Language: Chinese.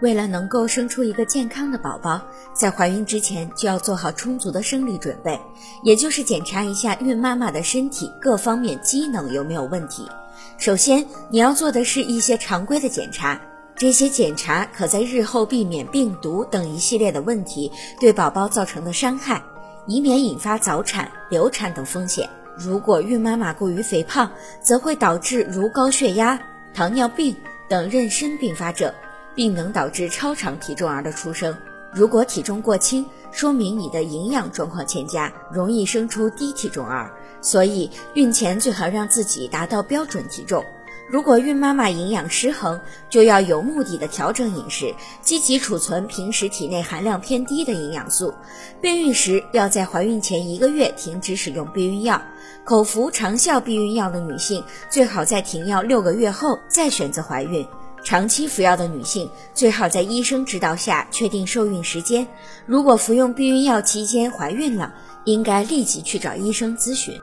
为了能够生出一个健康的宝宝，在怀孕之前就要做好充足的生理准备，也就是检查一下孕妈妈的身体各方面机能有没有问题。首先，你要做的是一些常规的检查，这些检查可在日后避免病毒等一系列的问题对宝宝造成的伤害，以免引发早产、流产等风险。如果孕妈妈过于肥胖，则会导致如高血压、糖尿病等妊娠并发症。并能导致超长体重儿的出生。如果体重过轻，说明你的营养状况欠佳，容易生出低体重儿。所以孕前最好让自己达到标准体重。如果孕妈妈营养失衡，就要有目的的调整饮食，积极储存平时体内含量偏低的营养素。备孕时要在怀孕前一个月停止使用避孕药。口服长效避孕药的女性，最好在停药六个月后再选择怀孕。长期服药的女性最好在医生指导下确定受孕时间。如果服用避孕药期间怀孕了，应该立即去找医生咨询。